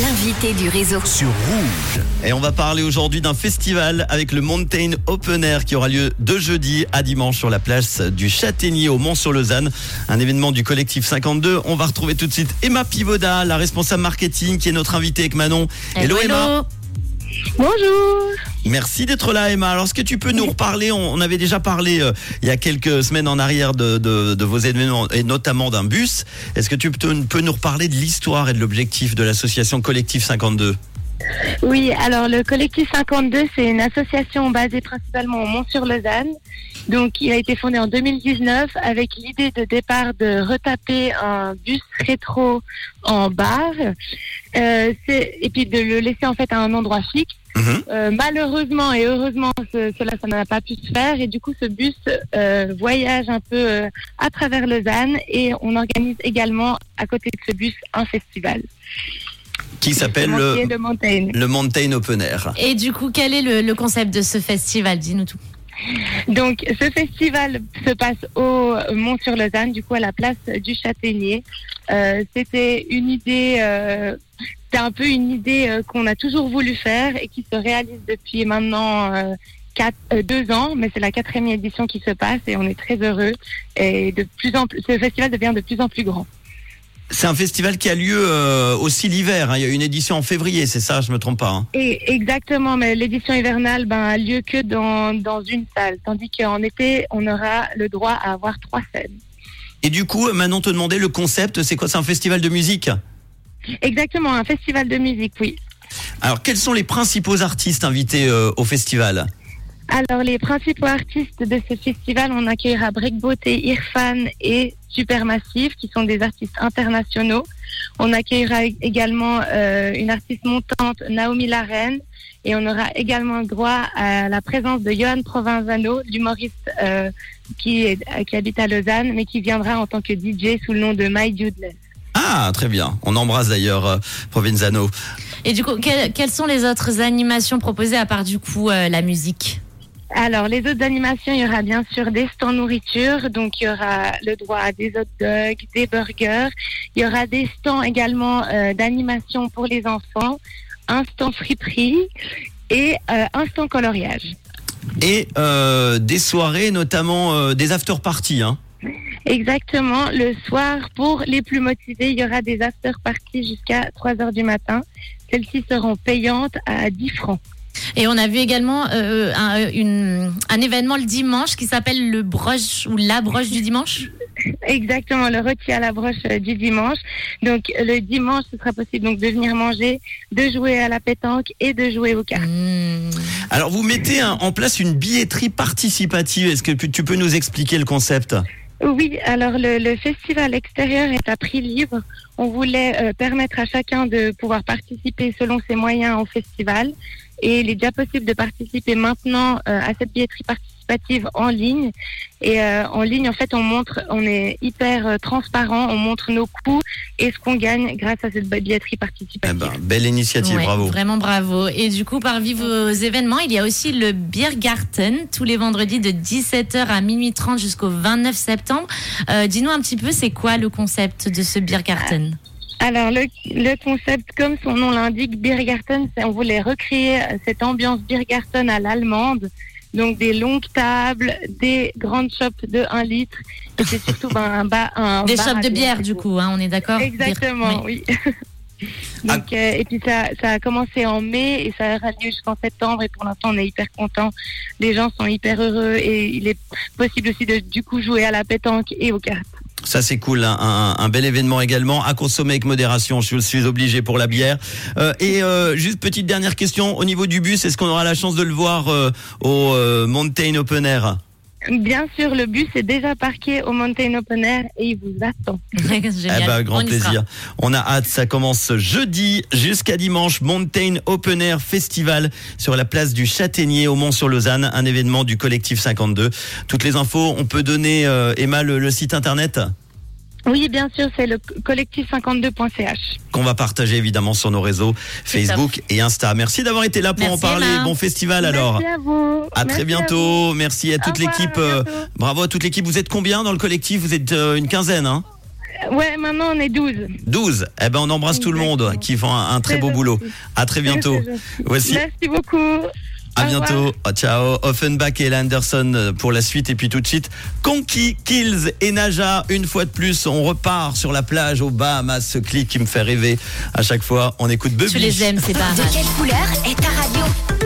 L'invité du réseau. sur Rouge. Et on va parler aujourd'hui d'un festival avec le Mountain Open Air qui aura lieu de jeudi à dimanche sur la place du Châtaignier au Mont-sur-Lausanne. Un événement du collectif 52. On va retrouver tout de suite Emma Pivoda, la responsable marketing qui est notre invitée avec Manon. Hello, Emma. Bonjour. Merci d'être là Emma. Alors est-ce que tu peux nous reparler? On, avait déjà parlé euh, il y a quelques semaines en arrière de vos événements et notamment d'un bus. Est-ce que tu peux, peux nous reparler de l'histoire et de l'objectif de l'association Collectif 52 Oui, alors le collectif 52, c'est une association basée principalement au Mont-sur-Lausanne. Donc, il a été fondé en 2019 avec l'idée de départ de retaper un bus rétro en bar, euh, et puis de le laisser en fait à un endroit fixe. Mhm. Euh, malheureusement et heureusement, ce- cela, ça n'a pas pu se faire. Et du coup, ce bus euh, voyage un peu euh, à travers Lausanne et on organise également à côté de ce bus un festival. Qui s'appelle le, le Mountain Open Air. Et du coup, quel est le, le concept de ce festival Dis-nous tout. Donc, ce festival se passe au Mont-sur-Lausanne, du coup, à la place du Châtaignier. Euh, C'était une idée, euh, c'était un peu une idée euh, qu'on a toujours voulu faire et qui se réalise depuis maintenant euh, quatre, euh, deux ans, mais c'est la quatrième édition qui se passe et on est très heureux. Et de plus en plus, ce festival devient de plus en plus grand. C'est un festival qui a lieu euh, aussi l'hiver. hein. Il y a une édition en février, c'est ça, je me trompe pas. hein. Et exactement, mais l'édition hivernale ben, a lieu que dans, dans une salle, tandis qu'en été, on aura le droit à avoir trois scènes. Et du coup, Manon te demandait le concept, c'est quoi C'est un festival de musique? Exactement, un festival de musique, oui. Alors, quels sont les principaux artistes invités euh, au festival? Alors, les principaux artistes de ce festival, on accueillera Breakbot et Irfan et Supermassive, qui sont des artistes internationaux. On accueillera également euh, une artiste montante, Naomi Larenne, et on aura également droit à la présence de Johan Provenzano, l'humoriste euh, qui, est- qui habite à Lausanne, mais qui viendra en tant que DJ sous le nom de My Judeless. Ah, très bien. On embrasse d'ailleurs euh, Provenzano. Et du coup, quelles, quelles sont les autres animations proposées à part du coup euh, la musique? Alors, les autres animations, il y aura bien sûr des stands nourriture. Donc, il y aura le droit à des hot dogs, des burgers. Il y aura des stands également euh, d'animation pour les enfants, un stand friperie et euh, un stand coloriage. Et euh, des soirées, notamment des after-parties. Hein. Exactement. Le soir, pour les plus motivés, il y aura des after parties jusqu'à 3 heures du matin. Celles-ci seront payantes à 10 francs. Et on a vu également euh, un, une- un événement le dimanche qui s'appelle le broche ou la broche du dimanche. Exactement, le rôti à la broche euh, du dimanche. Donc le dimanche, ce sera possible donc de venir manger, de jouer à la pétanque et de jouer aux cartes. Mmh. Alors, vous mettez un- en place une billetterie participative. Est-ce que tu peux nous expliquer le concept? Oui, alors le, festival extérieur est à prix libre. On voulait euh, permettre à chacun de pouvoir participer selon ses moyens au festival. Et il est déjà possible de participer maintenant euh, à cette billetterie participative en ligne. Et euh, en ligne, en fait, on montre, on est hyper euh, transparent, on montre nos coûts et ce qu'on gagne grâce à cette billetterie eh participative. ben, Belle initiative, Ouais, bravo. Vraiment bravo. Et du coup, parmi vos événements, il y a aussi le Biergarten tous les vendredis de 17h à minuit 30 jusqu'au 29 septembre. Euh, Dis-nous un petit peu, c'est quoi le concept de ce Biergarten? Alors le, le concept, comme son nom l'indique, Biergarten, c'est on voulait recréer cette ambiance Biergarten à l'allemande. Donc des longues tables, des grandes chopes de 1 litre. Et c'est surtout ben, un, ba- un Des bar à de bière, du coup, hein, on est d'accord? Exactement, Oui. oui. Donc, euh, et puis ça, ça a commencé en mai et ça aura lieu jusqu'en septembre et pour l'instant on est hyper contents. Les gens sont hyper heureux et il est possible aussi de du coup jouer à la pétanque et aux cartes. Ça, c'est cool. hein. Un, bel événement également. À consommer avec modération. Je suis obligé pour la bière. Euh, et euh, juste petite dernière question. Au niveau du bus, est-ce qu'on aura la chance de le voir euh, au euh, Mountain Open Air? Bien sûr, le bus est déjà parqué au Mountain Open Air et il vous attend. Génial. Eh ben, grand On plaisir. On a hâte. Ça commence jeudi jusqu'à dimanche. Mountain Open Air Festival sur la place du Châtaignier au Mont-sur-Lausanne. Un événement du collectif 52. Toutes les infos, on peut donner, euh, Emma, le, le site internet? Oui, bien sûr, c'est le collectif52.ch. qu'on va partager évidemment sur nos réseaux Facebook et Insta. Merci d'avoir été là pour Merci, en parler. Emma. Bon festival alors. Merci à vous. À Merci très bientôt. Merci à toute l'équipe. euh, bravo à toute l'équipe. Vous êtes combien dans le collectif? Vous êtes euh, une quinzaine, hein? Ouais, maintenant on est 12. 12. Eh ben, on embrasse tout le monde qui font un, un très beau gentil. boulot. À très bientôt. Voici. Merci beaucoup. À Au bientôt. Oh, ciao. Offenbach et Anderson euh, pour la suite. Et puis tout de suite, Conky, Kills et Naja. Une fois de plus, on repart sur la plage aux Bahamas. Ce clip qui me fait rêver. À chaque fois, on écoute Bubby. Tu les aimes, c'est pas De quelle couleur est ta radio?